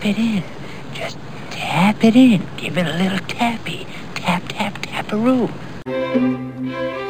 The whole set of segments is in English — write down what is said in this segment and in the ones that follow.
tap it in. Just tap it in. Give it a little tappy. Tap, tap, taparoo. All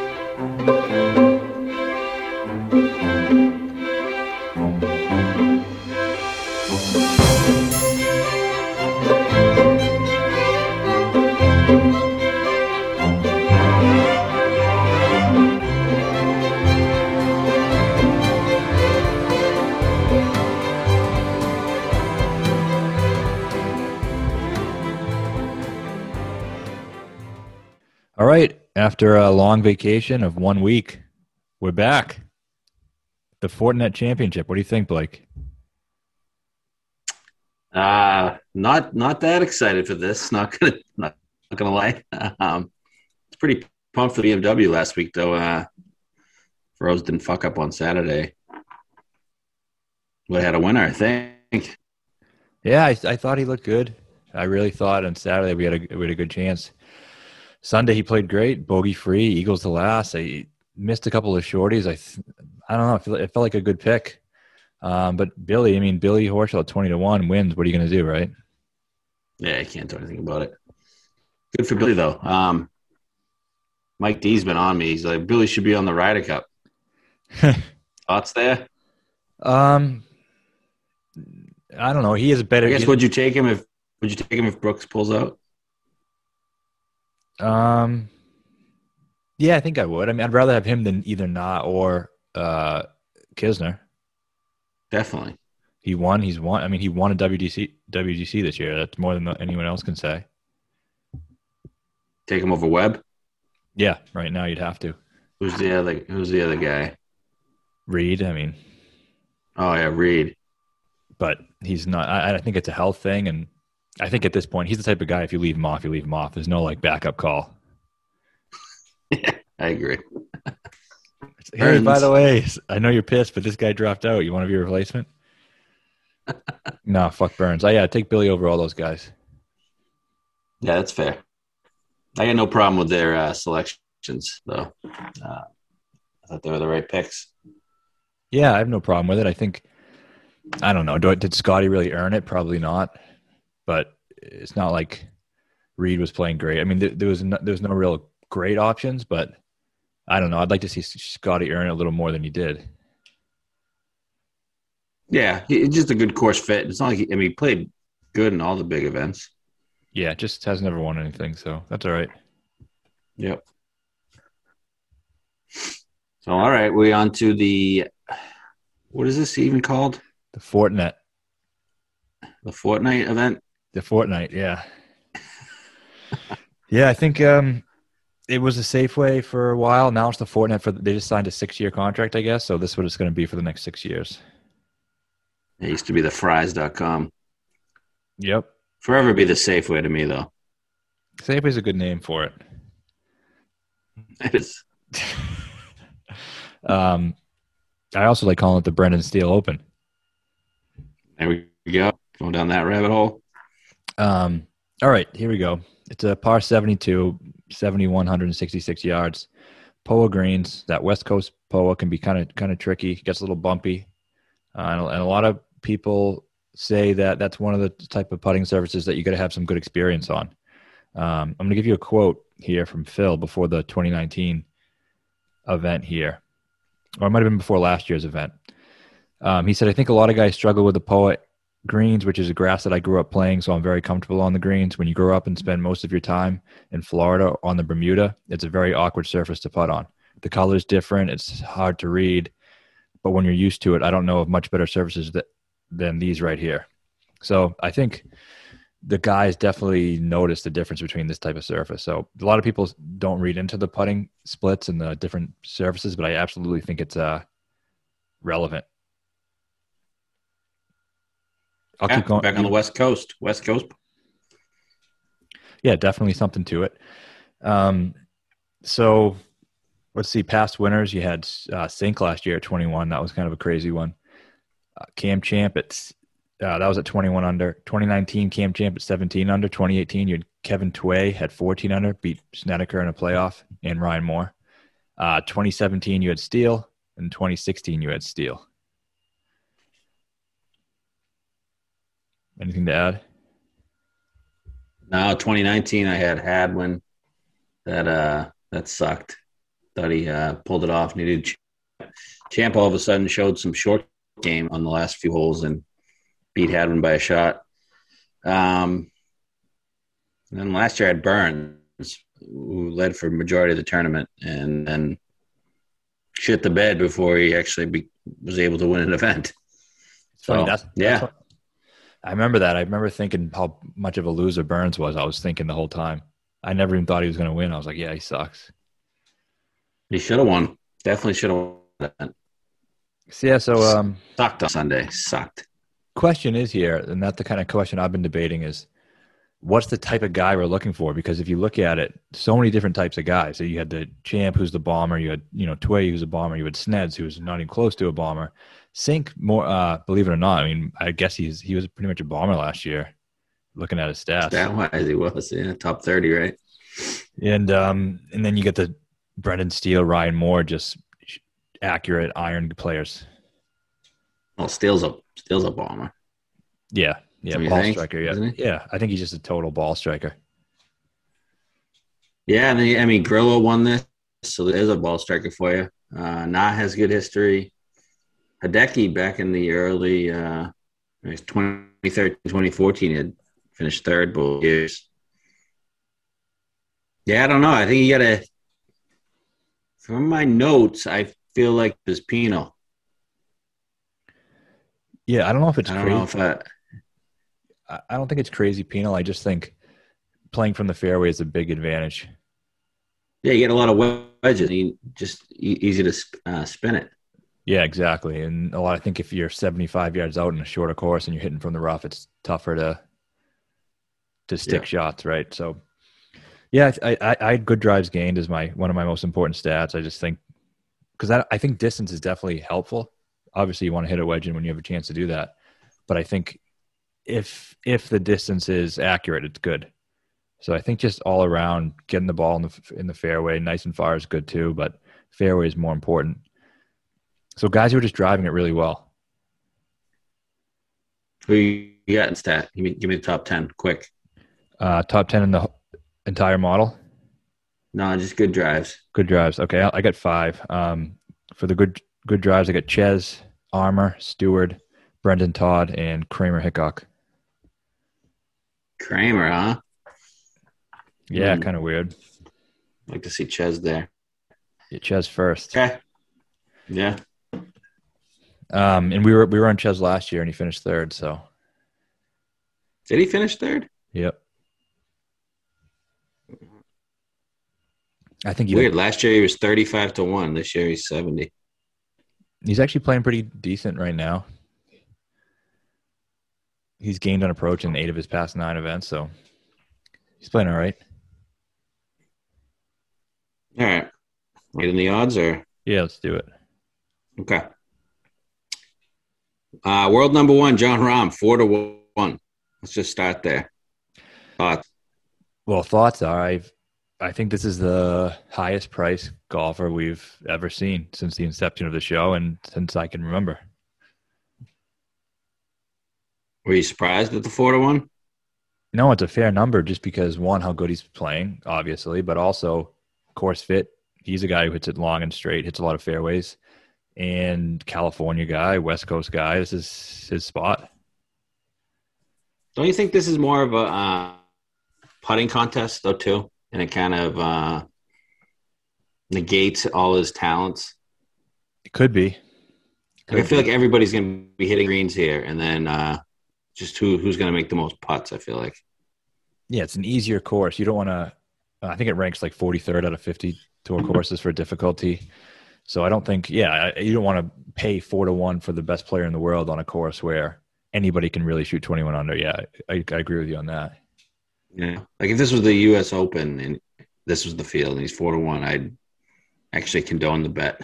After a long vacation of one week, we're back. The Fortinet Championship. What do you think, Blake? Uh not not that excited for this. Not gonna not, not gonna lie. Um, it's pretty pumped for the BMW last week though. Uh, Rose didn't fuck up on Saturday. We had a winner, I think. Yeah, I, I thought he looked good. I really thought on Saturday we had a we had a good chance. Sunday he played great, bogey free, Eagles to last. I missed a couple of shorties. I th- I don't know. I feel, it felt like a good pick. Um, but Billy, I mean Billy Horschel twenty to one wins. What are you going to do, right? Yeah, I can't do anything about it. Good for Billy though. Um, Mike D's been on me. He's like Billy should be on the Ryder Cup. Thoughts there? Um, I don't know. He is better. I guess would you take him if would you take him if Brooks pulls out? Um, yeah, I think I would. I mean, I'd rather have him than either Na or uh, Kisner. Definitely. He won. He's won. I mean, he won a WGC WGC this year. That's more than anyone else can say. Take him over Webb. Yeah, right now you'd have to. Who's the other? Who's the other guy? Reed. I mean, Oh yeah, Reed. but he's not. I, I think it's a health thing, and I think at this point he's the type of guy. If you leave him off, you leave him off. There's no like backup call. yeah, I agree. Hey, by the way, I know you're pissed, but this guy dropped out. You want to be a replacement? nah, fuck Burns. Oh yeah, take Billy over all those guys. Yeah, that's fair. I got no problem with their uh, selections though. Uh, I thought they were the right picks. Yeah, I have no problem with it. I think I don't know. Do, did Scotty really earn it? Probably not. But it's not like Reed was playing great. I mean, there, there was no, there was no real great options, but I don't know. I'd like to see Scotty earn a little more than he did. Yeah, he's just a good course fit. It's not like he, I mean, he played good in all the big events. Yeah, just has never won anything, so that's all right. Yep. So all right, we on to the what is this even called? The Fortnite, The Fortnite event. The Fortnite, yeah, yeah. I think um, it was a Safeway for a while. Now it's the Fortnite for they just signed a six year contract, I guess. So this is what it's going to be for the next six years. It used to be the Frys.com. Yep, Forever be the safe way to me though. Safeway's a good name for it. It is. Um, I also like calling it the Brendan Steele Open. There we go. Going down that rabbit hole. Um, all right, here we go. It's a par 72, 7,166 yards. Poa greens. That West Coast Poa can be kind of kind of tricky. Gets a little bumpy, uh, and, and a lot of people say that that's one of the type of putting surfaces that you got to have some good experience on. Um, I'm going to give you a quote here from Phil before the 2019 event here, or it might have been before last year's event. Um, he said, "I think a lot of guys struggle with the Poa greens, which is a grass that I grew up playing, so I'm very comfortable on the greens. When you grow up and spend most of your time in Florida on the Bermuda, it's a very awkward surface to putt on. The color's different, it's hard to read, but when you're used to it, I don't know of much better surfaces that, than these right here. So I think the guys definitely notice the difference between this type of surface. So a lot of people don't read into the putting splits and the different surfaces, but I absolutely think it's uh, relevant. I'll Yeah, keep going. back on the West Coast. West Coast. yeah, definitely something to it. Um, so let's see, past winners. You had uh, Cink last year at 21. That was kind of a crazy one. Uh, Cam Champ at uh, that was at 21 under. 2019 Cam Champ at 17 under. 2018 you had Kevin Tway had 14 under, beat Snedeker in a playoff, and Ryan Moore. Uh, 2017 you had Steele, and 2016 you had Steele. Anything to add? No, 2019, I had Hadwin. That uh, that sucked. Thought he uh, pulled it off. Needed Champ. Champ all of a sudden showed some short game on the last few holes and beat Hadwin by a shot. Um, and then last year I had Burns, who led for majority of the tournament, and then shit the bed before he actually be, was able to win an event. So, that's, yeah. that's what- I remember that. I remember thinking how much of a loser Burns was. I was thinking the whole time. I never even thought he was going to win. I was like, yeah, he sucks. He should have won. Definitely should have won. That. So, yeah. So, um, Sucked on Sunday. Sucked. question is here, and that's the kind of question I've been debating is what's the type of guy we're looking for? Because if you look at it, so many different types of guys. So you had the champ who's the bomber, you had, you know, Tway who's a bomber, you had Sneds who's not even close to a bomber. Cink more uh believe it or not, I mean, I guess he's he was pretty much a bomber last year, looking at his stats. That wise he was. Yeah, top 30, right? And um and then you get the Brendan Steele, Ryan Moore, just accurate iron players. Well, Steele's a Steele's a bomber. Yeah. Yeah, ball think? striker. Yeah. Yeah. I think he's just a total ball striker. Yeah, and then, I mean Grillo won this, so there's a ball striker for you. Uh, Na has good history. Hideki back in the early uh, 2013, 2014 had finished third both years. Yeah, I don't know. I think you got to. From my notes, I feel like it's Pino. Yeah, I don't know if it's I don't crazy. know if I, I don't think it's crazy penal. I just think playing from the fairway is a big advantage. yeah, you get a lot of wedges. You just easy to uh, spin it. Yeah, exactly. And a lot. I think if you're 75 yards out in a shorter course and you're hitting from the rough, it's tougher to to stick Yeah. shots, right? So, yeah, I, I, I had good drives gained is my one of my most important stats. I just think because I, I think distance is definitely helpful. Obviously, you want to hit a wedge in when you have a chance to do that, but I think if if the distance is accurate, it's good. So I think just all around getting the ball in the in the fairway, nice and far is good too, but fairway is more important. So guys who are just driving it really well. Who you got in stat? Give me, give me the top 10 quick. Uh, top ten in the entire model. No, just good drives. Good drives. Okay, I I got five. Um, for the good good drives, I got Chez, Armour, Stewart, Brendan Todd, and Kramer Hickok. Kramer, huh? Yeah, Hmm. kind of weird. like to see Chez there. Yeah, Chez first. Okay. Yeah. Um, and we were we were on Chez last year, and he finished third. So, Did he finish third? yep. I think he Weird. Last year he was 35 to 1. This year he's 70. he's actually playing pretty decent right now. He's gained on approach in eight of his past nine events, so he's playing all right. All right. getting the odds or? Yeah, let's do it. Okay. Uh, world number one, Jon Rahm, 4 to 1. Let's just start there. Thoughts? Well, thoughts are I've I think this is the highest price golfer we've ever seen since the inception of the show and since I can remember. Were you surprised at the 4 to 1? No, it's a fair number just because one, how good he's playing, obviously, but also course fit. He's a guy who hits it long and straight, hits a lot of fairways, and California guy, West Coast guy. This is his spot. Don't you think this is more of a uh, putting contest, though, too? And it kind of uh, negates all his talents? It could be. Like, I feel like everybody's going to be hitting greens here, and then uh, just who who's going to make the most putts. I feel like. yeah, it's an easier course. You don't want to. I think it ranks like 43rd out of 50 tour courses for difficulty. So I don't think, yeah, you don't want to pay four to one for the best player in the world on a course where anybody can really shoot 21 under. Yeah, I, I agree with you on that. Yeah, like if this was the U.S. Open and this was the field and he's four to one, I'd actually condone the bet.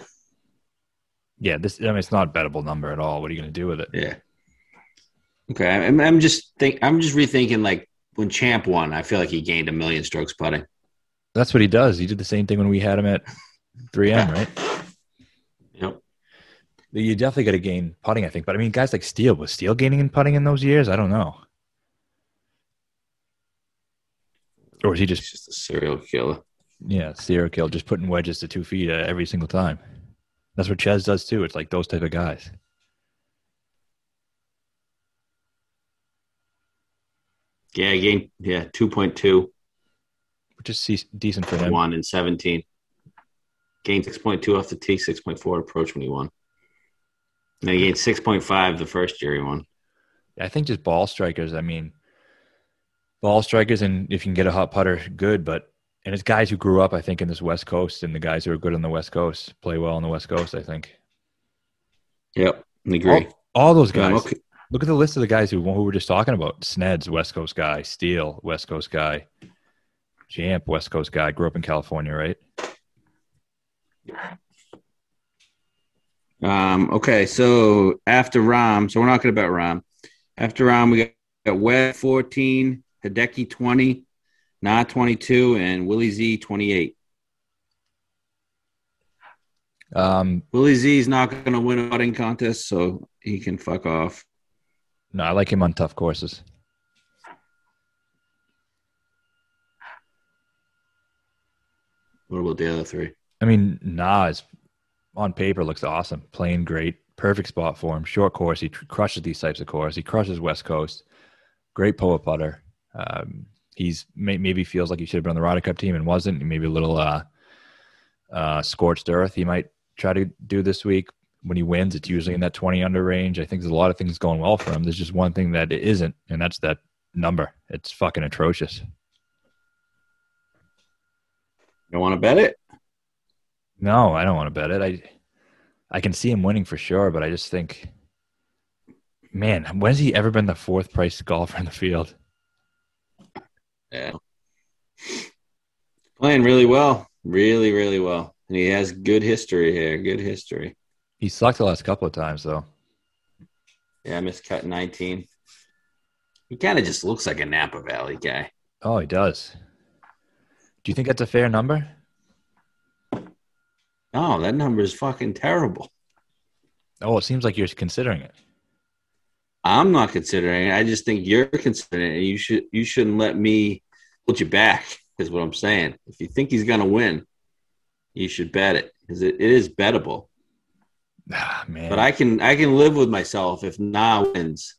Yeah, this. I mean, it's not a bettable number at all. What are you going to do with it? Yeah. Okay, I'm, I'm just think I'm just rethinking like when Champ won, I feel like he gained a million strokes putting. That's what he does. He did the same thing when we had him at 3M, right? you definitely got to gain putting, I think. But I mean, guys like Steele was Steele gaining in putting in those years? I don't know. Or is he just, just a serial killer? Yeah, serial killer, just putting wedges to two feet uh, every single time. That's what Chez does too. It's like those type of guys. Yeah, gain. yeah two point two, which is decent for him. One and seventeen. Gained six point two off the tee, six point four approach when he won. And he gained six point five the first year he won. I think just ball strikers. I mean, ball strikers, and if you can get a hot putter, good. But and it's guys who grew up, I think, in this West Coast, and the guys who are good on the West Coast play well on the West Coast. I think Yep, I agree. all, all those Yeah, guys. okay. Look at the list of the guys who, who we were just talking about: Sneds, West Coast guy; Steele, West Coast guy; Champ, West Coast guy. Grew up in California, right? Um, okay, so after Rahm, so we're not going to bet Rahm. After Rahm, we got, got Webb 14, Hideki 20, Na 22, and Willie Z 28. Um, Willie Z is not going to win a putting contest, so he can fuck off. no, I like him on tough courses. What about the other three? I mean, Nas on paper looks awesome, playing great, perfect spot for him. Short course, he tr- crushes these types of course. He crushes West Coast. Great poa putter. Um, he's may, maybe feels like he should have been on the Ryder Cup team and wasn't. Maybe a little uh, uh, scorched earth. He might try to do this week. When he wins, it's usually in that twenty under range. I think there's a lot of things going well for him. There's just one thing that it isn't, and that's that number. It's fucking atrocious. You want to bet it? No, I don't want to bet it. I I can see him winning for sure, but I just think, man, when has he ever been the fourth price golfer in the field? Yeah. Playing really well. Really, really well. And he has good history here. Good history. He sucked the last couple of times though. Yeah, miscut 19. He kind of just looks like a Napa Valley guy. Oh, he does. Do you think that's a fair number? No, that number is fucking terrible. Oh, it seems like you're considering it. I'm not considering it. I just think you're considering it. You should you shouldn't let me hold you back, is what I'm saying. If you think he's gonna win, you should bet it. Because it, it is bettable. Ah, man. But I can I can live with myself if Na wins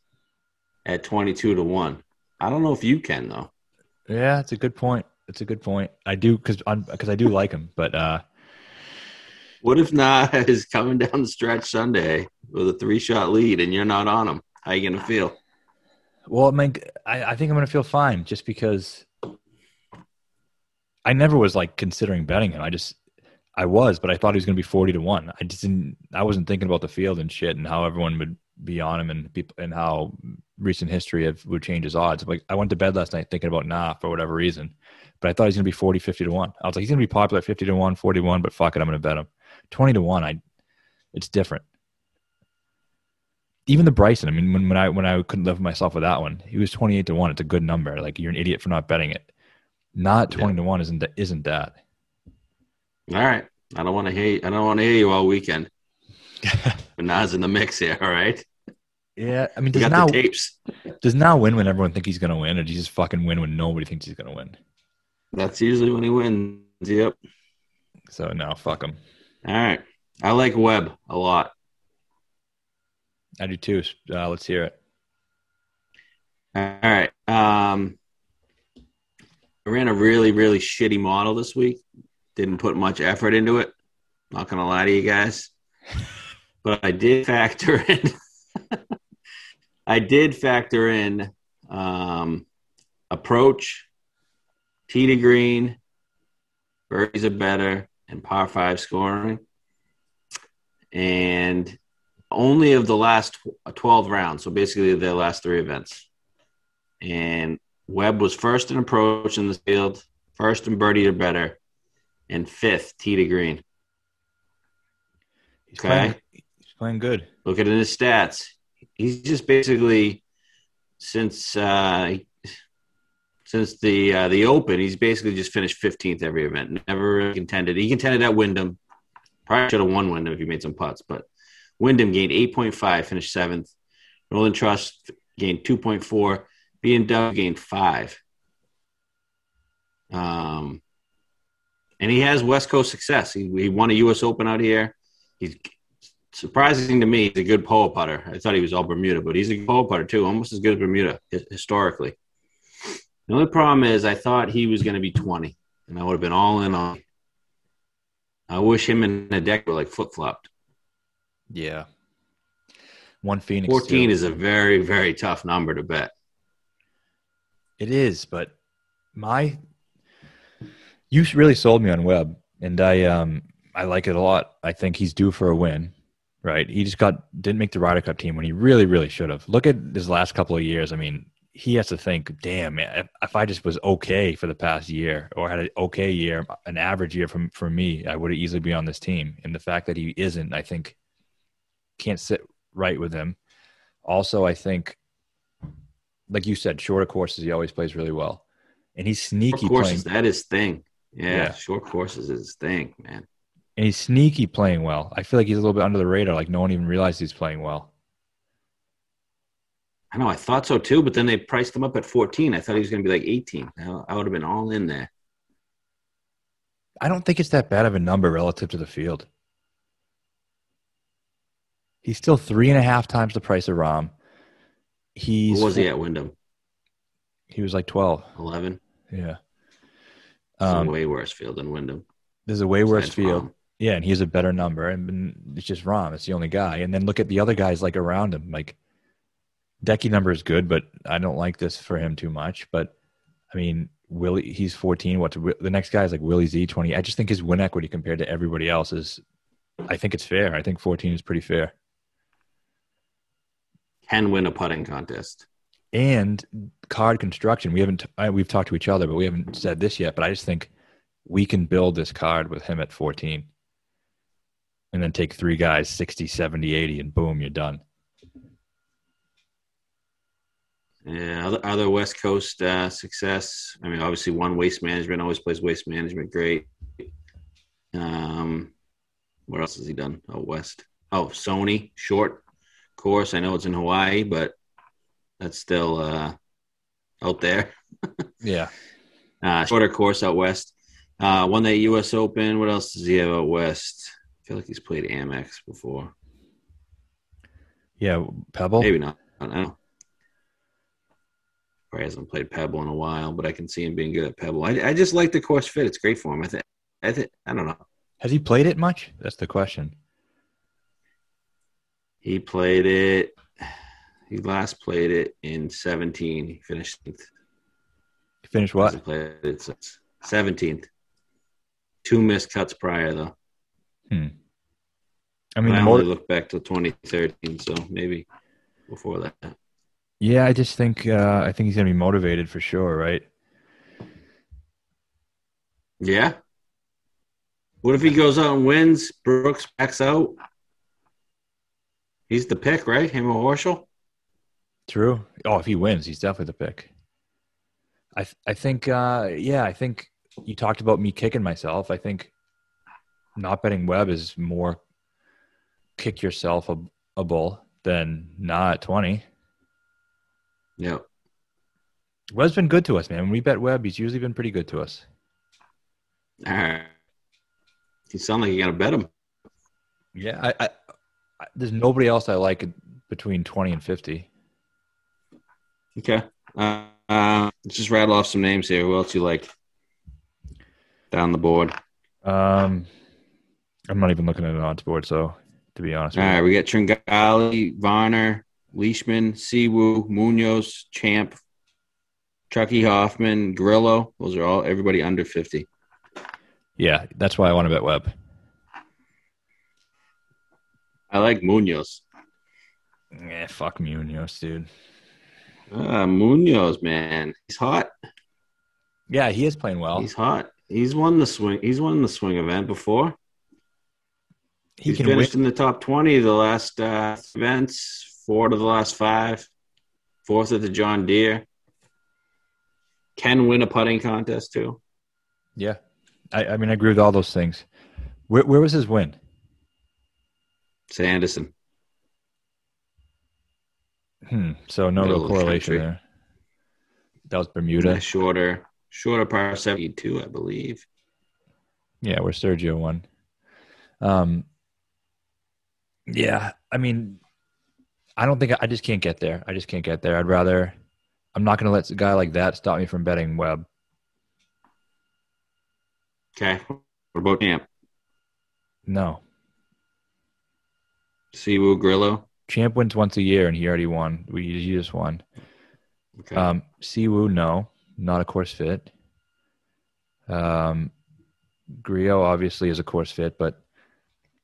at twenty two to one. I don't know if you can though. yeah, it's a good point. It's a good point. I do because because I do like him, but uh, What if Na is coming down the stretch Sunday with a three shot lead and you're not on him? How are you gonna feel? Well, I mean, I, I think I'm going to feel fine just because I never was like considering betting him. I just, I was, but I thought he was going to be 40 to 1. I just didn't, I wasn't thinking about the field and shit and how everyone would be on him and people and how recent history have, would change his odds. Like, I went to bed last night thinking about Na for whatever reason, but I thought he's going to be 40, 50 to 1. I was like, he's going to be popular 50 to 1, 40 to 1, but fuck it, I'm going to bet him. 20 to 1, I, it's different even the Bryson. I mean, when, when I when I couldn't live with myself with that one, he was twenty eight to one. It's a good number. Like you're an idiot for not betting it. Not twenty to one isn't that isn't that? All right. I don't want to hear I don't want to hear you all weekend. But Na's in the mix here, all right? yeah, I mean, does now tapes. does Na win when everyone think he's going to win, or does he just fucking win when nobody thinks he's going to win? That's usually when he wins. Yep. So now, fuck him. All right. I like Webb a lot. I do too. Uh, let's hear it. All right. Um, I ran a really, really shitty model this week. Didn't put much effort into it. Not gonna lie to you guys, but I did factor in. I did factor in um, approach, tee to green, birdies are better, and par five scoring, and only of the last 12 rounds. So basically, the last three events and Webb was first in approach in the field, first in birdie or better, and fifth tee to green. He's Okay. playing. He's playing good. Look at his stats. He's just basically since uh, since the uh, the Open, he's basically just finished fifteenth every event. Never really contended. He contended at Wyndham. Probably should have won Wyndham if he made some putts, but Wyndham gained eight point five, finished seventh. Roland Trust gained two point four. B and W gained five. Um, and he has West Coast success. He, he won a U.S. Open out here. He's surprising to me. He's a good Poa putter. I thought he was all Bermuda, but he's a Poa putter too, almost as good as Bermuda historically. The only problem is, I thought he was going to be 20, and I would have been all in on. I wish him and the deck were like flip flopped. Yeah. One Phoenix. 14 too. is a very, very tough number to bet. It is, but my you really sold me on Webb, and I um I like it a lot. I think he's due for a win. Right, he just got didn't make the Ryder Cup team when he really, really should have. Look at his last couple of years. I mean, he has to think, damn, man, if, I just was okay for the past year or had an okay year, an average year from for me, I would have easily be on this team. And the fact that he isn't, I think, can't sit right with him. Also, I think, like you said, shorter courses he always plays really well, and he's sneaky. Short courses, playing, that is thing. Yeah, Yeah. short courses is his thing, man. and he's sneaky playing well. I feel like he's a little bit under the radar. Like no one even realized he's playing well. I know, I thought so too, but then they priced him up at 14. I thought he was going to be like 18. I would have been all in there. I don't think it's that bad of a number relative to the field. He's still three and a half times the price of Rahm. He's what was he at Wyndham? He was like twelve. 11. Yeah. Um, way worse field than Wyndham. there's a way worse field. Rahm. Yeah, and he's a better number, and it's just Rahm. It's the only guy. And then look at the other guys like around him. Like Decky number is good, but I don't like this for him too much. But I mean, Willie, he's 14. What's the next guy is like Willie Z 20. I just think his win equity compared to everybody else is. I think it's fair. I think 14 is pretty fair. Can win a putting contest. and card construction. We haven't we've talked to each other, but we haven't said this yet. But I just think we can build this card with him at 14 and then take three guys 60, 70, 80 and boom, you're done. Yeah, other, other West Coast uh, success. I mean, obviously, one waste management always plays waste management great. Um, what else has he done? Oh, West. Oh, Sony short course. I know it's in Hawaii, but that's still uh, out there. Yeah. Uh, shorter course out west. Uh, won that U.S. Open. What else does he have out west? I feel like he's played Amex before. Yeah, Pebble. Maybe not. I don't know. Probably hasn't played Pebble in a while, but I can see him being good at Pebble. I, I just like the course fit. It's great for him. I think. I think. I don't know. Has he played it much? That's the question. He played it. He last played it in 17. He finished. He finished what? Hasn't played it since 17th. Two missed cuts prior though. I I mean, I only motiv- look back to 2013, so maybe before that. Yeah, I just think uh, I think he's gonna be motivated for sure, right? Yeah. What if he goes out and wins? Brooks backs out. He's the pick, right? Him or Horschel? True. Oh, if he wins, he's definitely the pick. I th- I think uh, yeah, I think you talked about me kicking myself. I think not betting Webb is more kick yourself a, a bull than not twenty. Yeah. Webb's been good to us, man. When we bet Webb, he's usually been pretty good to us. All right. You sound like you got to bet him. Yeah, I, I, I there's nobody else I like between twenty and fifty. Okay. Uh, uh, let's just rattle off some names here. Who else you like down the board? Um, I'm not even looking at an odds board, so to be honest, All right, you. We got Tringali, Varner, Leishman, Si Woo, Munoz, Champ, Chucky Hoffman, Grillo. Those are all everybody under 50. yeah, that's why I want to bet Webb. I like Munoz. Yeah, fuck Munoz, dude. Ah, Munoz, man. He's hot. Yeah, he is playing well. He's hot. He's won the swing. He's won the swing event before. he He's can win. finished in the top twenty of the last uh, events, four to the last five, fourth at the John Deere. Can win a putting contest too. Yeah, I, I mean, I agree with all those things. Where, where was his win? Sanderson. Hmm. So no Middle real of the correlation there. That was Bermuda. Yeah, shorter. Short of par 72, I believe. Yeah, where Sergio won. Um, yeah, I mean, I don't think I just can't get there. I just can't get there. I'd rather. I'm not going to let a guy like that stop me from betting Webb. Okay. What about Champ? No, Si Woo Grillo? Champ wins once a year, and he already won. We he just won. Okay. Um, Si Woo, no, not a course fit. Um, Grillo obviously is a course fit, but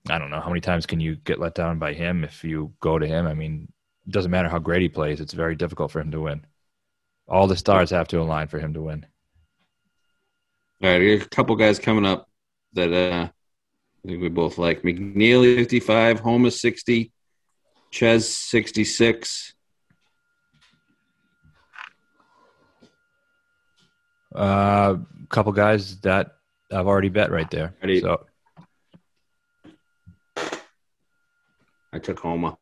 I don't know how many times can you get let down by him if you go to him. I mean, it doesn't matter how great he plays; it's very difficult for him to win. All the stars have to align for him to win. All right, a couple guys coming up that uh, I think we both like. McNeely 55, Homa 60, Chez 66. A uh, couple guys that I've already bet right there. Ready. So I took Homa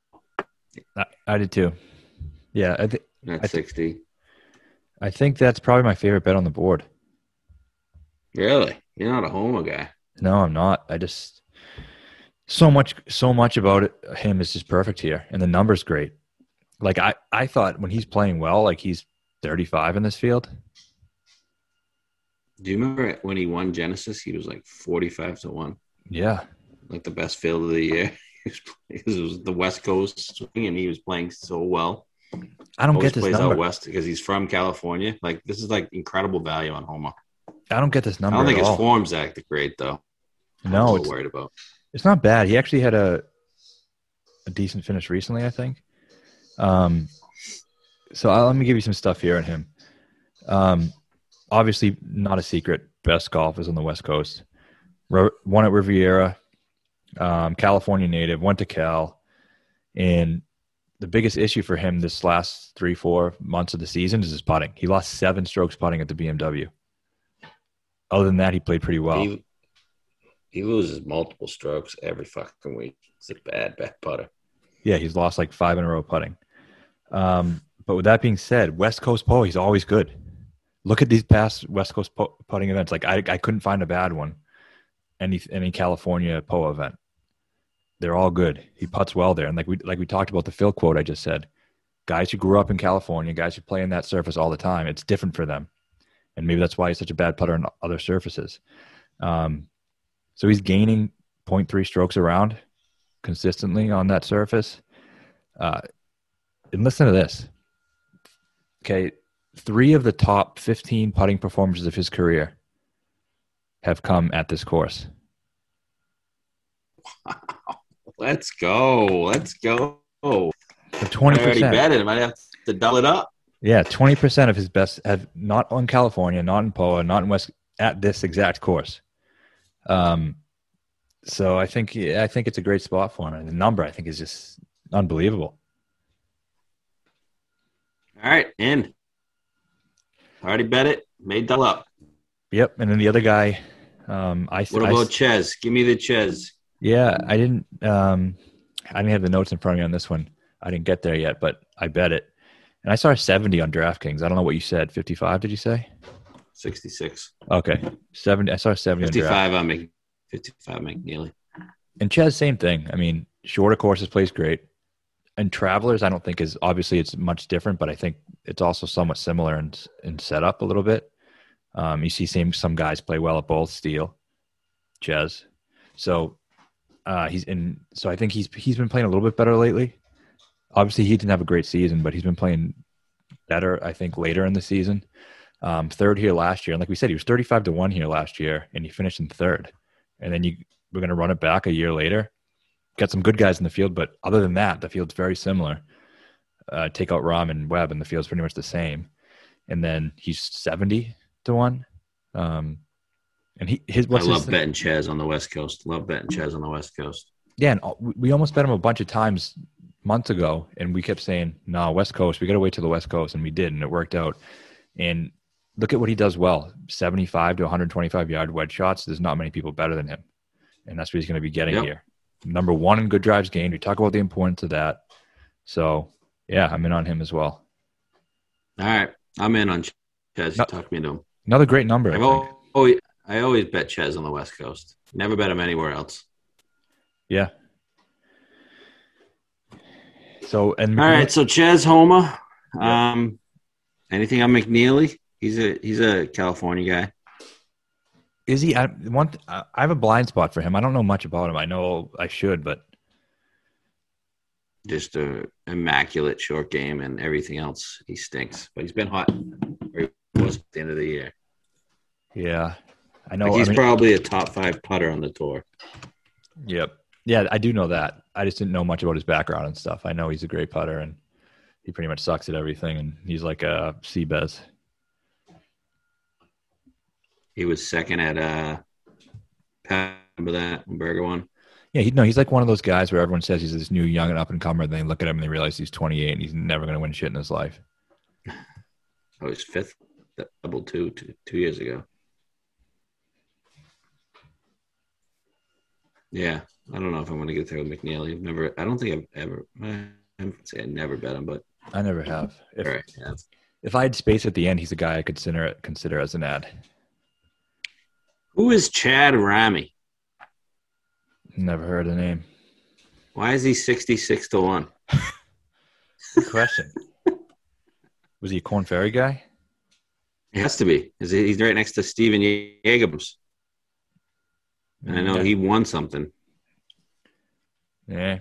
I, I did too. Yeah, I, th- at I thi- 60. I think that's probably my favorite bet on the board. Really? You're not a Homa guy. No, I'm not. I just so much so much about it, him is just perfect here, and the numbers great. Like I I thought when he's playing well, like he's 35 in this field. Do you remember when he won Genesis? He was like 45 to 1, Yeah, like the best field of the year. He was playing- It was the West Coast swing, and he was playing so well. I don't Always get this plays number. out west because he's from California. Like this is like incredible value on Homa. I don't get this number. I don't think his all. form's that great though. No, it's worried about. it's not bad. He actually had a a decent finish recently, I think. Um, so I'll, let me give you some stuff here on him. Um, obviously, not a secret. Best golf is on the West Coast. Won at Riviera, um, California native. Went to Cal, and the biggest issue for him this last three four months of the season is his putting. He lost seven strokes putting at the BMW. Other than that, he played pretty well. He, he loses multiple strokes every fucking week. He's a bad, bad putter. Yeah, he's lost like five in a row putting. Um, but with that being said, West Coast Poa, he's always good. Look at these past West Coast po- putting events. Like I, I couldn't find a bad one. Any any California Poa event, they're all good. He puts well there, and like we like we talked about the Phil quote I just said. Guys who grew up in California, guys who play in that surface all the time, it's different for them, and maybe that's why he's such a bad putter on other surfaces. Um, so he's gaining 0.3 strokes around consistently on that surface. Uh, and listen to this. Okay, three of the top 15 putting performances of his career have come at this course. Let's go. Let's go. So I already 20%. bet it. I might have to double it up. Yeah, 20% of his best have not on California, not in Poa, not in West at this exact course. Um so I think I think it's a great spot for him. And the number I think is just unbelievable. All right, in. Already bet it. Made double up. Yep, and then the other guy um I What I- about Chez? Give me the Chez. Yeah, I didn't. Um, I didn't have the notes in front of me on this one. I didn't get there yet, but I bet it. And I saw a seventy on DraftKings. I don't know what you said. Fifty-five? Did you say? 66. Okay, seventy. I saw seventy on Draft. 55 on Mc, 55 McNeely. And Chez, same thing. I mean, shorter courses plays great. And Travelers, I don't think is obviously it's much different, but I think it's also somewhat similar in in setup a little bit. Um, you see, same some guys play well at both Steele, Chez. So uh, he's in. So I think he's he's been playing a little bit better lately. Obviously, he didn't have a great season, but he's been playing better. I think later in the season. Um, third here last year, and like we said, he was thirty-five to one here last year, and he finished in third. And then you we're going to run it back a year later. Got some good guys in the field, but other than that, the field's very similar. Uh, take out Rahm and Webb, and the field's pretty much the same. And then he's seventy to one. Um, and he his what's I his love betting Chez on the West Coast. Love betting mm-hmm. Chez on the West Coast. yeah, and uh, we we almost bet him a bunch of times months ago, and we kept saying, "No, West Coast. We got to wait till the West Coast," and we did, and it worked out. And look at what he does well: seventy-five to one hundred twenty-five yard wedge shots. There's not many people better than him, and that's what he's going to be getting Yep. here. Number one in good drives gained. We talk about the importance of that. So yeah, I'm in on him as well. All right. I'm in on Chez. No. Talk me to him. Another great number. I I've think. al- oh, always, I always bet Chez on the West Coast. Never bet him anywhere else. Yeah. So and All right, so Chez Homa. Um, anything on McNeely? He's a he's a California guy. is he? I. I I have a blind spot for him. I don't know much about him. I know I should, but Just a immaculate short game and everything else. He stinks, but he's been hot. Or he was at the end of the year. yeah, I know. Like I he's mean- probably a top five putter on the tour. Yep. Yeah, I do know that. I just didn't know much about his background and stuff. I know he's a great putter and he pretty much sucks at everything and he's like a Seabez. He was second at uh, remember that Berger one? Yeah, he no, he's like one of those guys where everyone says he's this new young and up and comer, and they look at him and they realize he's 28 and he's never going to win shit in his life. Oh, he's fifth, double two, two, two years ago. Yeah, I don't know if I'm going to get there with McNeely. I've never, I don't think I've ever, I would say I never bet him, but I never have. If, right. Yeah. if I had space at the end, he's a guy I could consider consider as an ad. Who is Chad Ramey? Never heard the name. Why is he 66 to 1? Good question. Was he a Korn Ferry guy? He has to be. Is he- He's right next to Steven Jacobs. And I know he won something. Yeah.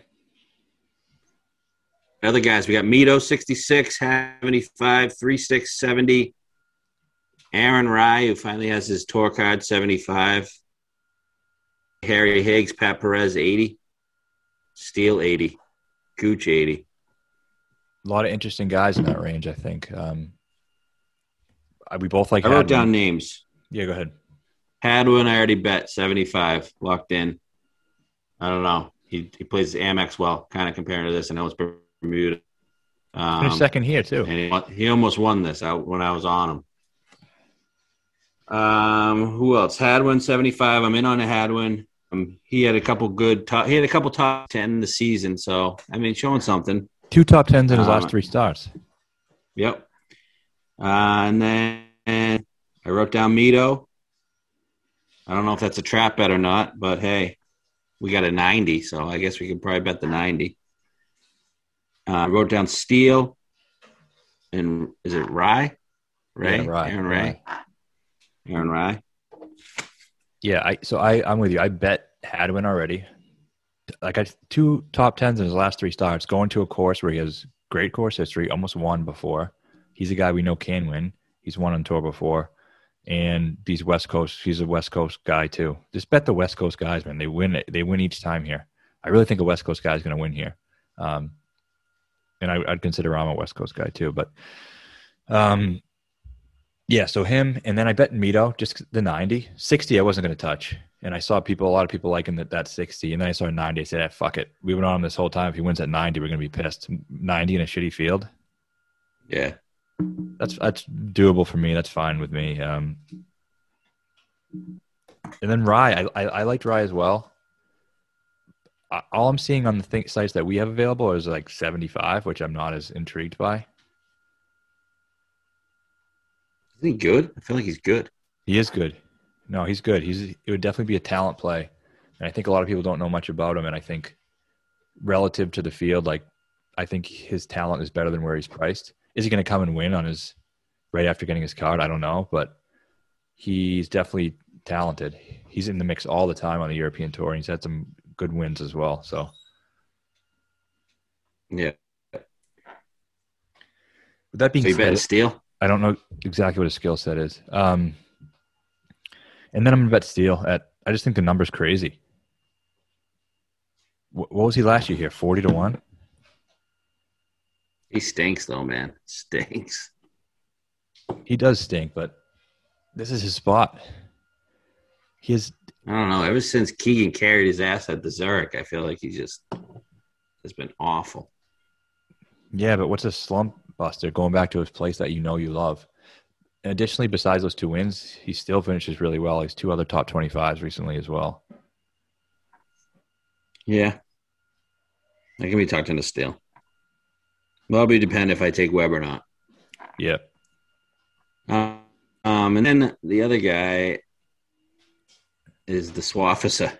Other guys, we got Mito 66, 75, 36, 70. Aaron Rai, who finally has his tour card, 75. Harry Higgs, Pat Perez, 80. Steele, 80. Gooch, 80. A lot of interesting guys in that range, I think. Um, we both like I wrote down names. Yeah, go ahead. Hadwin, I already bet, 75, locked in. I don't know. He, he plays Amex well, kind of comparing to this. I know it's Bermuda. Um, second here too. and he, he almost won this out when I was on him. Um, who else? Hadwin seventy five. I'm in on a Hadwin. Um, he had a couple good. Top, he had a couple top ten in the season. So I mean, showing something. Two top tens in his Um, last three starts. Yep. Uh, and then I wrote down Mito. I don't know if that's a trap bet or not, but hey, we got a 90, so I guess we could probably bet the 90. Uh, I wrote down Steele. And is it Rai? Ray? Yeah, Rai, Aaron Ray? Aaron Rai. Yeah, I so I I'm with you. I bet Hadwin already. Like I two top tens in his last three starts, going to a course where he has great course history, almost won before. He's a guy we know can win. He's won on tour before. And these West Coast, he's a West Coast guy too. Just bet the West Coast guys, man. They win. They win each time here. I really think a West Coast guy is going to win here. Um, and I, I'd consider I'm a West Coast guy too. But um, yeah, so him, and then I bet Mito just the 90. 60, I wasn't going to touch. And I saw people, a lot of people liking that, that 60. And then I saw 90. I said, ah, fuck it. We've been on him this whole time. If he wins at 90, we're going to be pissed. 90 in a shitty field. Yeah. That's that's doable for me. That's fine with me. Um, and then Rai, I, I, I liked Rai as well. I- All I'm seeing on the th- sites that we have available is like 75, which I'm not as intrigued by. Isn't he good? I feel like he's good. He is good. No, he's good. He's it would definitely be a talent play, and I think a lot of people don't know much about him. And I think relative to the field, like I think his talent is better than where he's priced. Is he going to come and win on his right after getting his card? I don't know, but he's definitely talented. He's in the mix all the time on the European tour, and he's had some good wins as well. So Yeah. with that being So you said? I don't know exactly what his skill set is. Um, and then I'm gonna bet Steele at. I just think the number's crazy. Wh- What was he last year here? Forty to one. He stinks though, man. Stinks. He does stink, but this is his spot. He is. I don't know. Ever since Keegan carried his ass at the Zurich, I feel like he just has been awful. Yeah, but what's a slump buster? Going back to his place that you know you love. And additionally, besides those two wins, he still finishes really well. He's two other top twenty fives recently as well. Yeah. I can be talked into Steele. Well, it'll be depend if I take Webb or not. Yeah. Uh, um, and then the other guy is the Swafficer.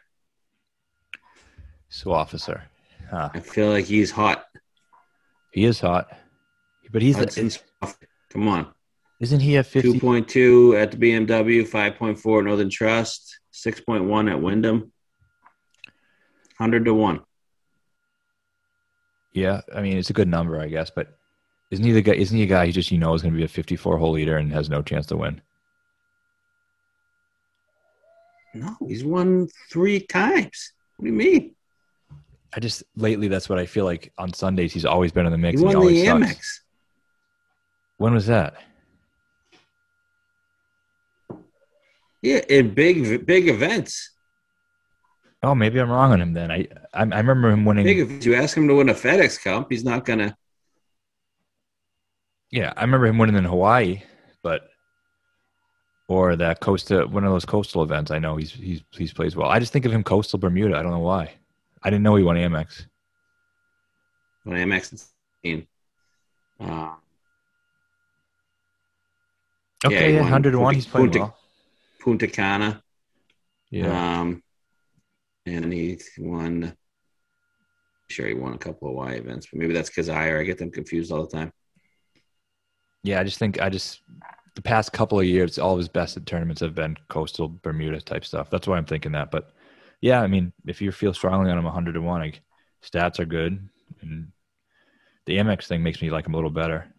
So officer. Huh. I feel like he's hot. He is hot. But he's Hudson Swaff- Come on. isn't he a 50 2.2 at the BMW, 5.4 at Northern Trust, 6.1 at Wyndham. 100 to 1. Yeah, I mean it's a good number, I guess, but isn't he the guy isn't he a guy who just you know is gonna be a fifty four hole leader and has no chance to win? No, he's won three times. What do you mean? I just lately that's what I feel like on Sundays he's always been in the He mix. and won always the sucks. Amex. When was that? Yeah, in big big events. Oh, maybe I'm wrong on him then. I I, I remember him winning. Big events. You ask him to win a FedEx Cup, he's not gonna. Yeah, I remember him winning in Hawaii, but or that coastal one of those coastal events. I know he's he's he's plays well. I just think of him coastal Bermuda. I don't know why. I didn't know he won Amex. Won Amex. in- Uh, Okay, yeah, hundred one. Punta- He's playing Punta- well. Punta Cana. Yeah, Um, and he won. Sure, he won a couple of Y events, but maybe that's because I or I get them confused all the time. yeah. I just think I just the past couple of years, all of his best at tournaments have been coastal Bermuda type stuff. That's why I'm thinking that. But yeah, I mean, if you feel strongly on him, hundred to one, like stats are good, and the Amex thing makes me like him a little better.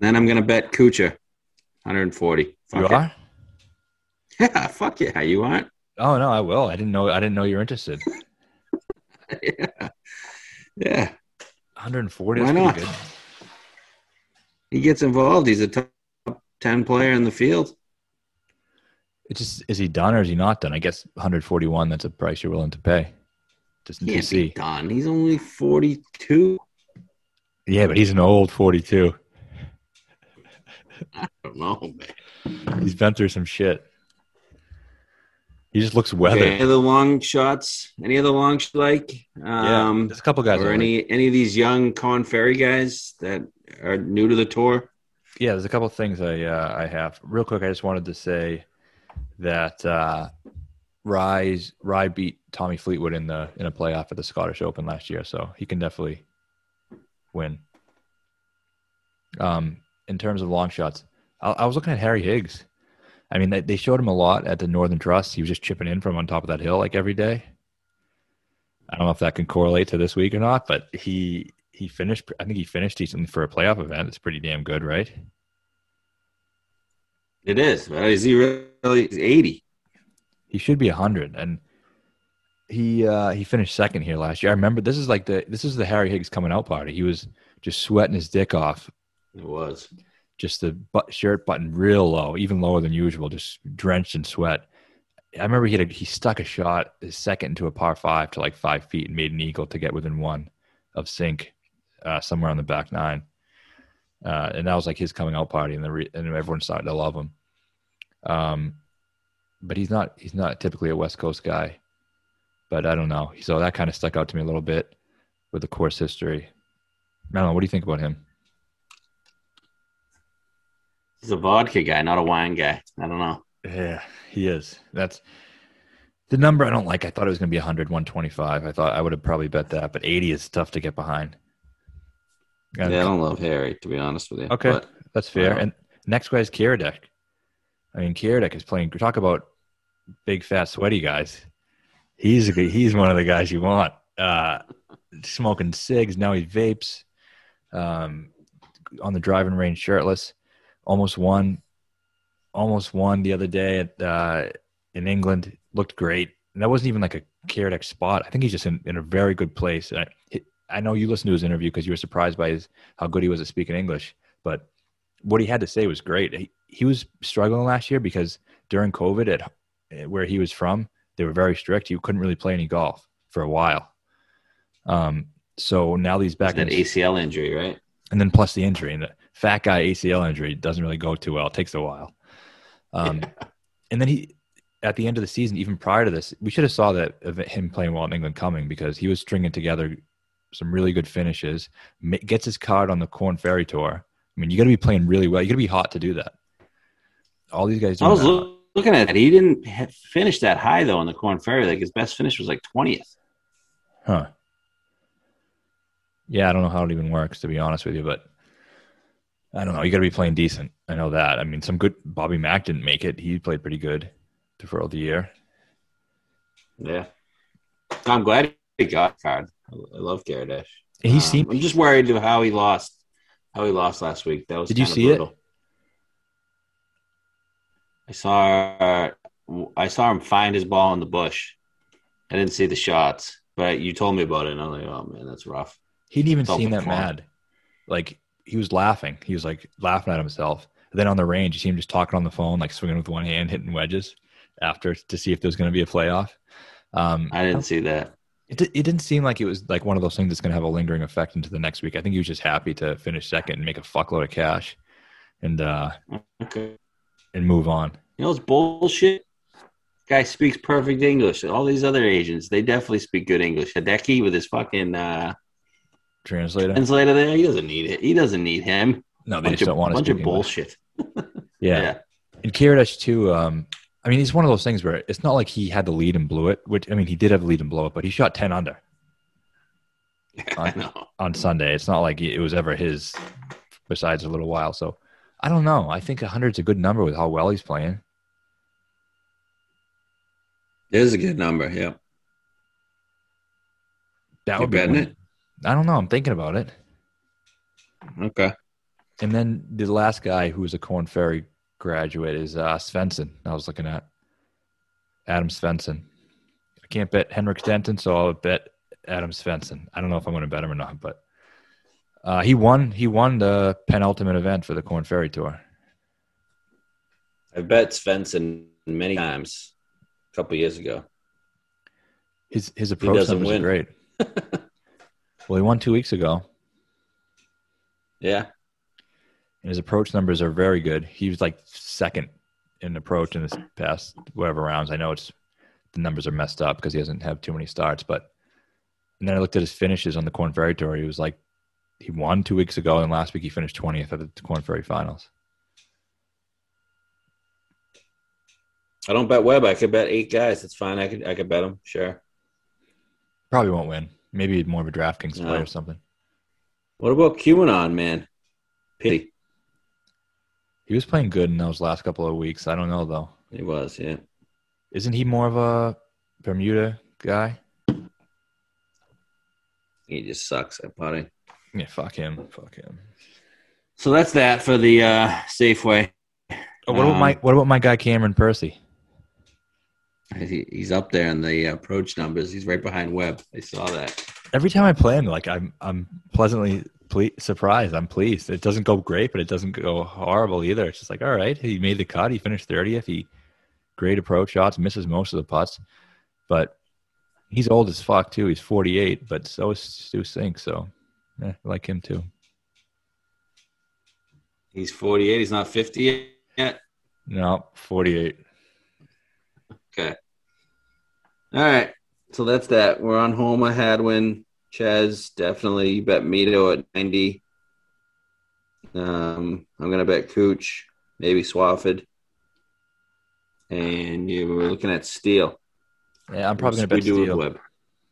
Then I'm gonna bet Kuchar, 140. Fuck you it. are? Yeah, fuck yeah, you aren't. Oh no, I will. I didn't know. I didn't know you were interested. yeah, yeah. 140. Why not? good. He gets involved. He's a top ten player in the field. It's just is he done or is he not done? I guess 141. That's a price you're willing to pay. Just to Can't done. He's only 42. Yeah, but he's an old 42. I don't know, man. He's been through some shit. He just looks weathered. Okay, any the long shots? Any other long sh- like? yeah, Um, there's a couple guys. Or like. any any of these young Korn Ferry guys that are new to the tour? Yeah, there's a couple things I uh, I have. Real quick, I just wanted to say that uh, Rise Rai beat Tommy Fleetwood in the in a playoff at the Scottish Open last year, so he can definitely win. Um, in terms of long shots, I, I was looking at Harry Higgs. I mean, they, they showed him a lot at the Northern Trust. He was just chipping in from on top of that hill like every day. I don't know if that can correlate to this week or not, but he he finished. I think he finished decently for a playoff event. It's pretty damn good, right? It is. Is he really? He's 80. He should be hundred, and he uh, he finished second here last year. I remember this is like the this is the Harry Higgs coming out party. He was just sweating his dick off, It was. Just the butt, shirt button real low, even lower than usual, just drenched in sweat. I remember he had a, he stuck a shot his second into a par five to like five feet and made an eagle to get within one of Cink uh, somewhere on the back nine, uh, and that was like his coming out party, and the re- and everyone started to love him. Um, but he's not he's not typically a West Coast guy, but I don't know. So that kind of stuck out to me a little bit with the course history. I don't know. What do you think about him? He's a vodka guy, not a wine guy. I don't know. Yeah, he is. That's the number I don't like. I thought it was going to be 100, 125. I thought I would have probably bet that, but 80 is tough to get behind. Yeah, I don't love Harry, to be honest with you. Okay. But That's fair. Wow. And next guy is Kiradech. I mean, Kiradech is playing. Talk about big, fat, sweaty guys. He's a, he's one of the guys you want. Uh, smoking cigs. Now he vapes. Um, on the driving range, shirtless. Almost won. Almost won the other day at uh, in England. Looked great. And that wasn't even like a Kiradech spot. I think he's just in, in a very good place. And I, I know you listened to his interview because you were surprised by his how good he was at speaking English, but what he had to say was great. He, he was struggling last year because during COVID, at where he was from, they were very strict. He couldn't really play any golf for a while. Um, so now he's back An in, ACL injury, right? and then plus the injury and the fat guy ACL injury doesn't really go too well. It takes a while. Um, and then he, at the end of the season, even prior to this, we should have saw that of him playing well in England coming because he was stringing together some really good finishes. Gets his card on the Korn Ferry Tour, I mean, you got to be playing really well. You got to be hot to do that. All these guys. I was doing that. loo- looking at it. He didn't finish that high though on the Korn Ferry. Like his best finish was like twentieth. Huh. Yeah, I don't know how it even works to be honest with you, but I don't know. You got to be playing decent. I know that. I mean, some good. Bobby Mack didn't make it. He played pretty good throughout the year. Yeah, I'm glad he got card. I love Gardash. He Um, seemed. I'm just worried of how he lost. How he lost last week. That was. Did you see it? I saw. I saw him find his ball in the bush. I didn't see the shots, but you told me about it, and I was like, "Oh man, that's rough." He didn't even seem that mad. Like he was laughing. He was like laughing at himself. And then on the range, you see him just talking on the phone, like swinging with one hand, hitting wedges after to see if there's going to be a playoff. Um, I didn't see that. it, it didn't seem like it was like one of those things that's going to have a lingering effect into the next week. I think he was just happy to finish second and make a fuckload of cash, and uh, Okay. and move on. You know, it's bullshit. Guy speaks perfect English. All these other agents, they definitely speak good English. Hideki with his fucking uh, Translator. translator there, he doesn't need it. He doesn't need him. No, they bunch just of, don't want to bunch of bullshit. Yeah. Yeah. And Kirish too. Um, I mean, he's one of those things where it's not like he had the lead and blew it. Which I mean, he did have the lead and blow it, but he shot ten under I know. on Sunday. It's not like it was ever his. Besides a little while, so I don't know. I think hundred is a good number with how well he's playing. It is a good number. Yeah. That You would be betting it? I don't know. I'm thinking about it. Okay. And then the last guy who was a Korn Ferry graduate is uh, Svensson. I was looking at Adam Svensson. I can't bet Henrik Stenson, so I'll bet Adam Svensson. I don't know if I'm going to bet him or not, but uh, he won. He won the penultimate event for the Korn Ferry Tour. I bet Svensson many times a couple years ago. His his approach doesn't are win. great. well, he won two weeks ago, Yeah. and his approach numbers are very good. He was like second in approach in this past whatever rounds. I know it's the numbers are messed up because he doesn't have too many starts, but and then I looked at his finishes on the Korn Ferry Tour. He was like he won two weeks ago, and last week he finished twentieth at the Korn Ferry Finals. I don't bet Webb. I could bet eight guys. It's fine. I could I could bet him. Sure. Probably won't win. Maybe more of a DraftKings play or something. What about QAnon, man? Pity. He was playing good in those last couple of weeks. I don't know though. He was, yeah. Isn't he more of a Bermuda guy? He just sucks at putting. Yeah, fuck him. Fuck him. So that's that for the uh, Safeway. Oh, what about Um, my what about my guy Cameron Percy? He, he's up there in the approach numbers. He's right behind Webb. I saw that. Every time I play him, like I'm I'm pleasantly ple- surprised. I'm pleased. It doesn't go great, but it doesn't go horrible either. It's just like, all right, he made the cut. He finished 30th. He great approach shots, misses most of the putts, but he's old as fuck too. He's 48, but so is Stu Cink. So eh, I like him too. He's 48. He's not 50 yet. No, 48. Okay. All right. So that's that. We're on Homa, Hadwin, Chez, definitely. You bet Mito at 90. Um, I'm going to bet Cooch, maybe Swafford. And you were looking at Steele. Yeah, I'm probably gonna What's bet we do with Steele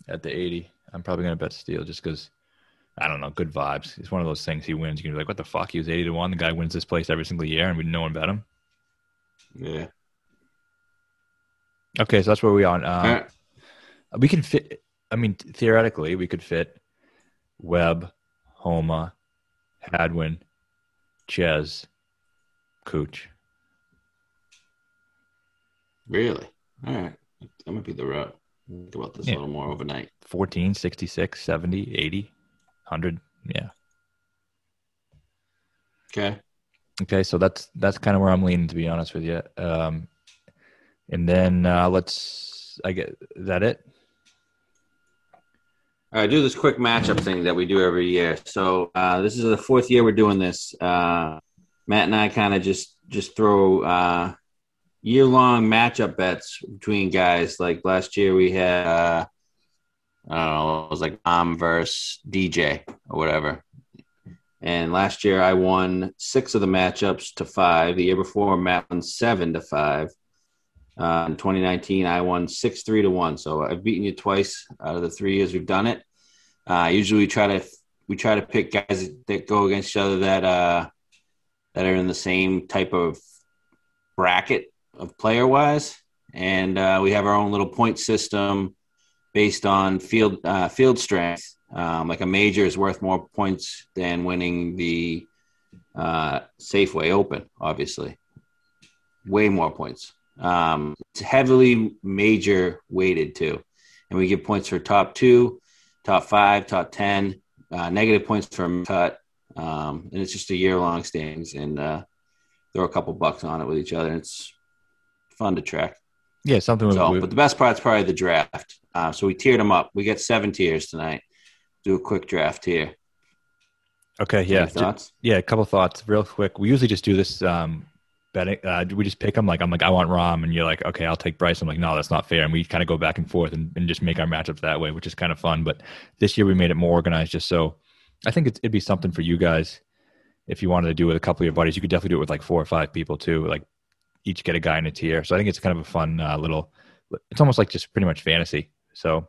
at the 80. I'm probably gonna bet Steele just because I don't know, good vibes. It's one of those things. He wins, you can be like, what the fuck? He was 80 to one. The guy wins this place every single year, and we no one bet him. Yeah. Okay, so that's where we are. Um, All right. We can fit. I mean, theoretically, we could fit Webb, Homa, Hadwin, Chez, Cooch. Really? All right. That might be the route. Think about this Yeah. a little more overnight. 14, 66, 70, 80, 100. Yeah. Okay. Okay, so that's that's kind of where I'm leaning, to be honest with you. Um, and then uh, let's. I get is that it. All right, do this quick matchup thing that we do every year. So uh, this is the fourth year we're doing this. Uh, Matt and I kind of just just throw uh, year long matchup bets between guys. Like last year we had uh, I don't know, it was like Mom versus DJ or whatever. And last year I won six of the matchups to five. The year before, Matt won seven to five. Uh, in 2019, I won six three to one. So I've beaten you twice out of the three years we've done it. Uh, usually we try to we try to pick guys that go against each other that uh, that are in the same type of bracket of player wise, and uh, we have our own little point system based on field uh, field strength. Um, like a major is worth more points than winning the uh, Safeway Open, obviously. Way more points. Um, it's heavily major weighted too, and we give points for top two, top five, top ten, uh, negative points for cut, um, and it's just a year long standings, and uh, throw a couple bucks on it with each other. And it's fun to track. Yeah, something. So, but the best part's probably the draft. Uh, so we tiered them up. We got seven tiers tonight. Do a quick draft here. okay, yeah, Any thoughts? yeah. A couple thoughts, real quick. We usually just do this um, betting. Uh, we just pick them. Like I'm like, I want Rahm, and you're like, okay, I'll take Bryce. I'm like, no, that's not fair. And we kind of go back and forth and, and just make our matchups that way, which is kind of fun. But this year we made it more organized, just so I think it's, it'd be something for you guys if you wanted to do it with a couple of your buddies. You could definitely do it with like four or five people too. Like each get a guy in a tier. So I think it's kind of a fun uh, little. It's almost like just pretty much fantasy. So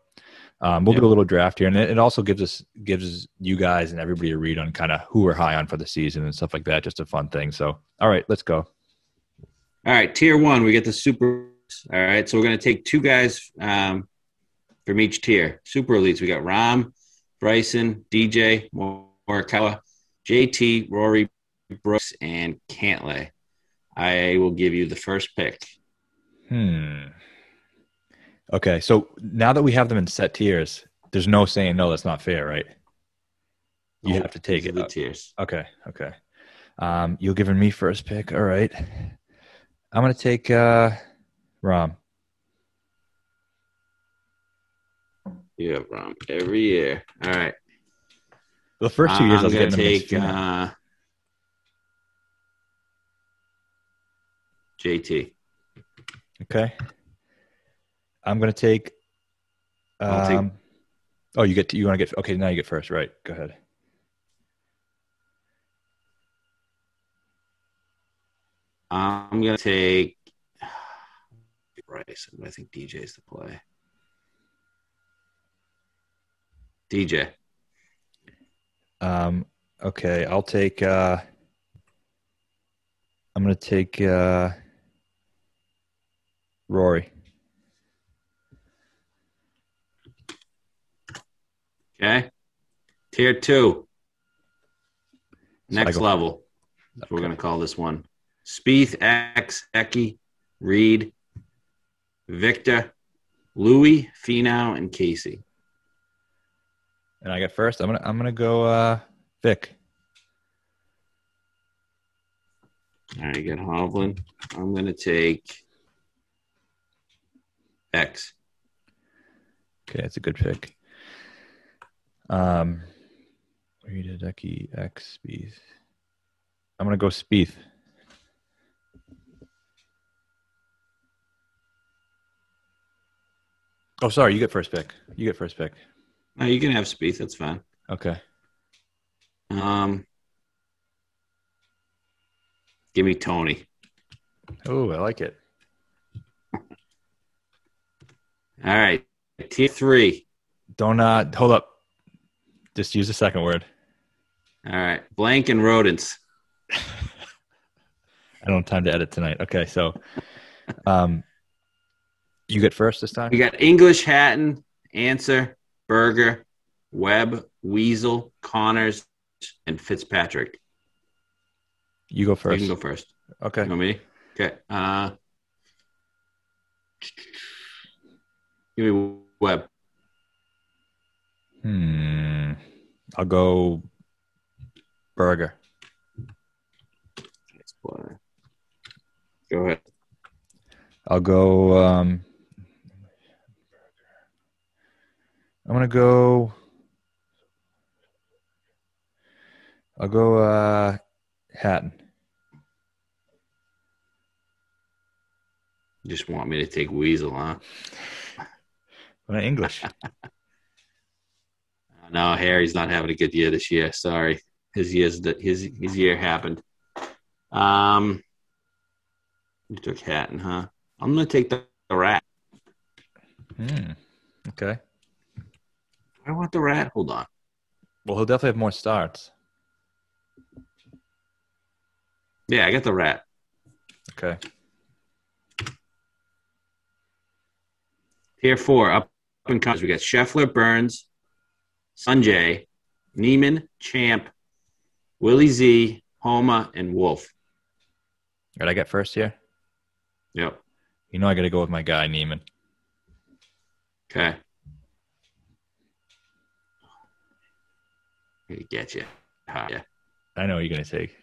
um, we'll Yeah. get a little draft here, and it, it also gives us gives you guys and everybody a read on kind of who we're high on for the season and stuff like that. Just a fun thing. So all right, let's go. All right, tier one, we get the super. All right, so we're going to take two guys um, from each tier. Super elites, we got Rahm, Bryson, DJ, Morikawa, JT, Rory, Brooks, and Cantlay. I will give you the first pick. Hmm. Okay, so now that we have them in set tiers, there's no saying no. That's not fair, right? You have to take it. The tiers. Okay, okay. Um, you're giving me first pick. All right. I'm gonna take uh, Rahm. Yeah, Rahm every year. All right. The first two years I I'm was gonna them take uh, JT. Okay. I'm gonna take. I'll take- Um, oh, you get to, you want to get okay. Now you get first, right? Go ahead. I'm going to take Bryce. I think DJ's the play. DJ. Um, okay, I'll take. Uh, I'm gonna take uh, Rory. Okay. Tier two. Next level. We're going to call this one. Spieth, X, Eki, Reed, Victor, Louis, Finau, and Casey. And I get first. I'm gonna I'm gonna go uh, Vic. All right, you got Hovland. I'm going to take X. Okay, that's a good pick. Um, Reed, Hideki, X, Spieth. I'm gonna go Spieth. Oh, sorry, you get first pick. You get first pick. No, you can have Spieth. That's fine. Okay. Um, give me Tony. Oh, I like it. All right, tier three. Don't uh hold up. Just use the second word. All right, blank and rodents. I don't have time to edit tonight. Okay, so um you get first this time? We got English, Hatton, Ancer, Berger, Webb, Weasel, Connors, and Fitzpatrick. You go first. You can go first. Okay. You want me? Okay. Uh, give me Webb. Hmm. I'll go Berger. Go ahead. I'll go um I'm gonna go I'll go uh Hatton. You just want me to take Weasel, huh? What English? No, Harry's not having a good year this year. Sorry. his years that his his year happened. Um, you took Hatton, huh? I'm gonna take the, the rat. Hmm. Okay. I want the rat. Hold on. Well, he'll definitely have more starts. Yeah, I got the rat. Okay. Tier four up and comes. We got Scheffler, Burns, Sanjay, Niemann, Champ, Willie Z, Homa, and Wolff. Did I get first here? Yep. You know I got to go with my guy Niemann. Okay. Gonna get you. Yeah. I know what you're gonna take.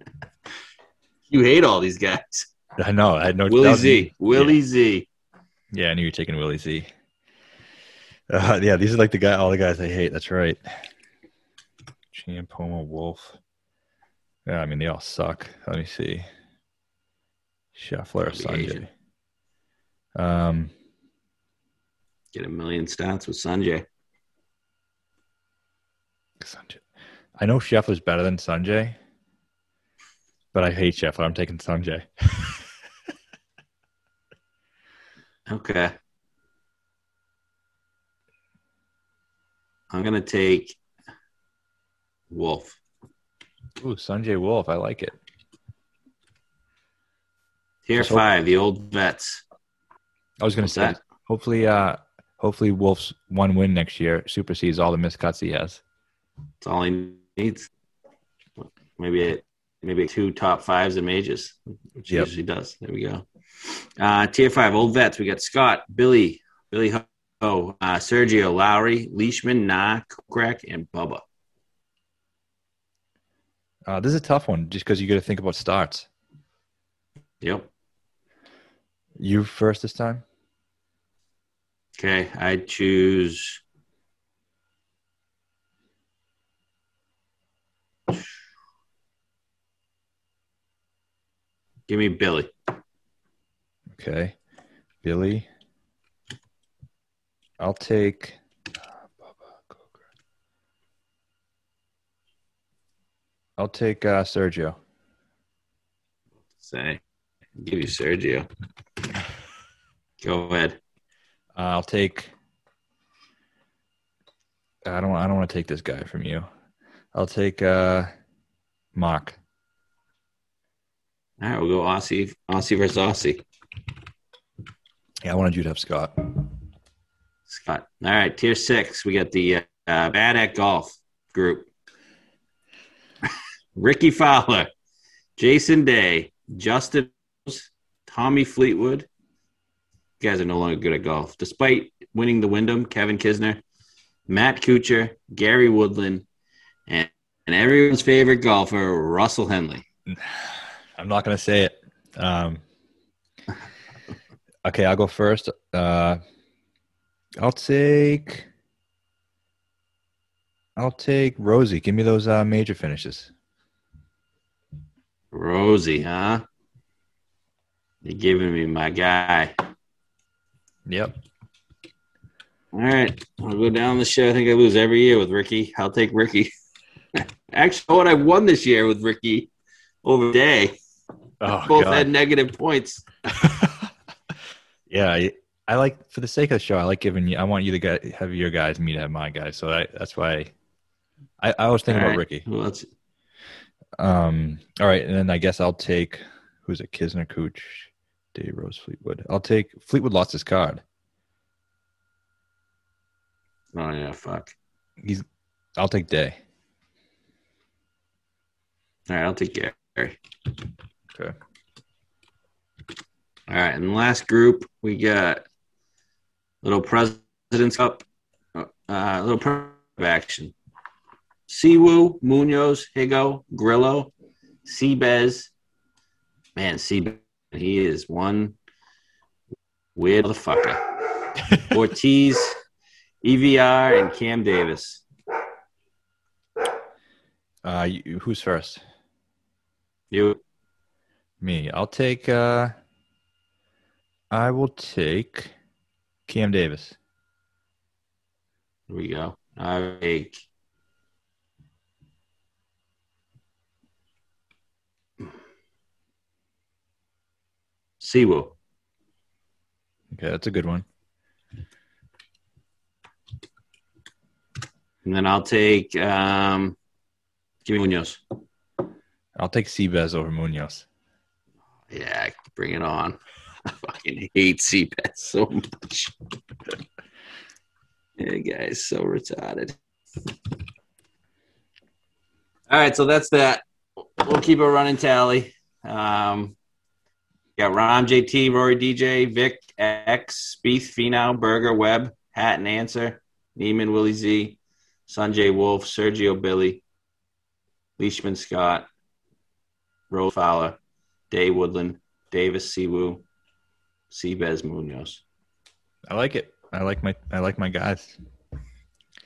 You hate all these guys. I know. I had no. Willie Z. me. Willie Yeah. Z. Yeah, I knew you were taking Willie Z. Uh, yeah, these are like the guy, all the guys I hate. That's right. Champ, Homa, Wolff. Yeah, I mean they all suck. Let me see. Scheffler. Sanjay. Um, Get a million stats with Sanjay. Sanjay. I know Scheffler's better than Sanjay, but I hate Scheffler. I'm taking Sanjay. Okay. I'm gonna take Wolff. Ooh, Sanjay Wolff. I like it. Tier Let's five, the old vets. I was gonna What's say, that? hopefully, uh, hopefully Wolff's one win next year supersedes all the miscuts he has. That's all he needs. Maybe a, maybe two top fives and majors, which he Yep. usually does. There we go. Uh, tier five, old vets. We got Scott, Billy, Billy Ho, uh, Sergio, Lowry, Leishman, Na, Kokrak, and Bubba. Uh, this is a tough one just because you got to think about starts. Yep. You first this time. Okay, I choose. Give me Billy. Okay, Billy. I'll take. I'll take uh, Sergio. Say, give you Sergio. Go ahead. Uh, I'll take. I don't. I don't want to take this guy from you. I'll take uh, Mark. All right, we'll go Aussie, Aussie versus Aussie. Yeah, I wanted you to have Scott. Scott. All right, tier six. We got the uh, Bad at Golf group. Rickie Fowler, Jason Day, Justin, Tommy Fleetwood. You guys are no longer good at golf. Despite winning the Wyndham, Kevin Kisner, Matt Kuchar, Gary Woodland, and, and everyone's favorite golfer, Russell Henley. I'm not going to say it. Um, okay, I'll go first. Uh, I'll take. I'll take Rosie. Give me those uh, major finishes. Rosie, huh? You're giving me my guy. Yep. All right, I'll go down the show. I think I lose every year with Rickie. I'll take Rickie. Actually, what I won this year with Rickie over Day. Oh, Both God. had negative points. yeah, I, I like for the sake of the show. I like giving you. I want you to get, have your guys, me to have my guys. So I, that's why I, I was thinking All about right. Rickie. Well, let's, Um, all right, and then I guess I'll take who's it? Kisner, Cooch, Day Rose, Fleetwood. I'll take Fleetwood. Lost his card. oh yeah, fuck. He's. I'll take Day. All right, I'll take Gary. Okay. All right, and last group we got little President's Cup, uh, little prep action. Si Woo, Munoz, Higo, Grillo, Seabez. Man, Seabez, he is one weird motherfucker. Ortiz, EVR, and Cam Davis. Uh, you, who's first? You me. I'll take uh I will take Cam Davis. Here we go. I take Si Woo. Okay, that's a good one. And then I'll take um, give me Munoz. I'll take Cebes over Munoz. Yeah, bring it on. I fucking hate CPAT so much. yeah, guys, so retarded. All right, so that's that. We'll keep a running tally. Um, got Rahm, JT, Rory, DJ, Vic, X, Spieth, Finau, Berger, Webb, Hat and Ancer, Niemann, Willie Z, Sanjay Wolff, Sergio Billy, Leishman Scott, Rose Fowler, Dave Woodland, Davis Si Woo, Seabez Munoz. I like it. I like my I like my guys.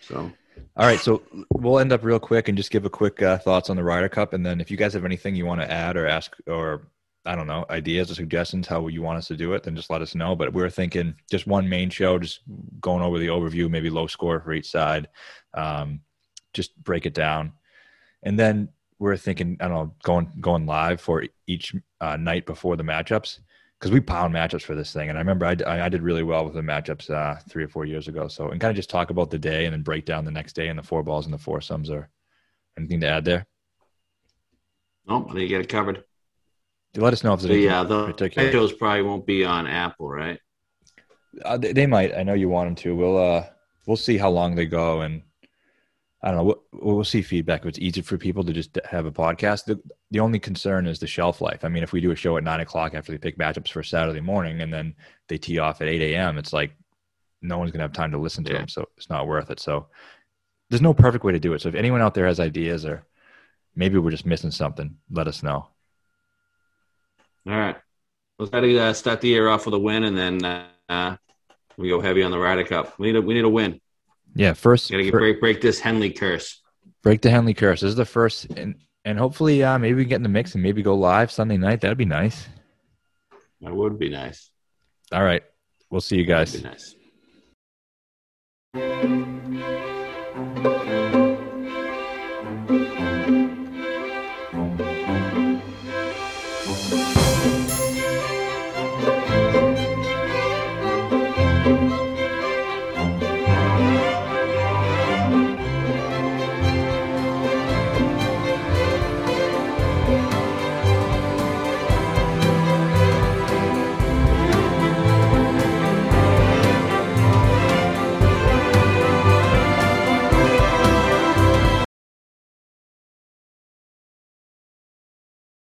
So All right, so we'll end up real quick and just give a quick uh, thoughts on the Ryder Cup, and then if you guys have anything you want to add or ask, or I don't know, ideas or suggestions how you want us to do it, then just let us know. But we are thinking just one main show, just going over the overview, maybe low score for each side, um, just break it down, and then we're thinking I don't know going going live for each uh, night before the matchups because we pound matchups for this thing. And I remember I, I did really well with the matchups uh, three or four years ago. So, and kind of just talk about the day and then break down the next day and the four balls and the foursomes or anything to add there. Nope, I think you get it covered. Let us know if there's anything yeah, the particular. probably won't be on Apple, right? Uh, they, they might. I know you want them to. We'll uh, we'll see how long they go, and I don't know. We'll, we'll see feedback. If it's easy for people to just have a podcast, the, the only concern is the shelf life. I mean, if we do a show at nine o'clock after they pick matchups for Saturday morning, and then they tee off at eight a.m., it's like no one's gonna have time to listen to Yeah. them, so it's not worth it. So there's no perfect way to do it. So if anyone out there has ideas, or maybe we're just missing something, let us know. All right. Let's try to uh, start the year off with a win, and then uh, we go heavy on the Ryder Cup. We need a we need a win. Yeah, first Got to fir- break break this Henley curse. break the Henley curse. This is the first, and and hopefully, uh, maybe we can get in the mix and maybe go live Sunday night. That'd be nice. That would be nice. All right, we'll see you guys. That'd be nice.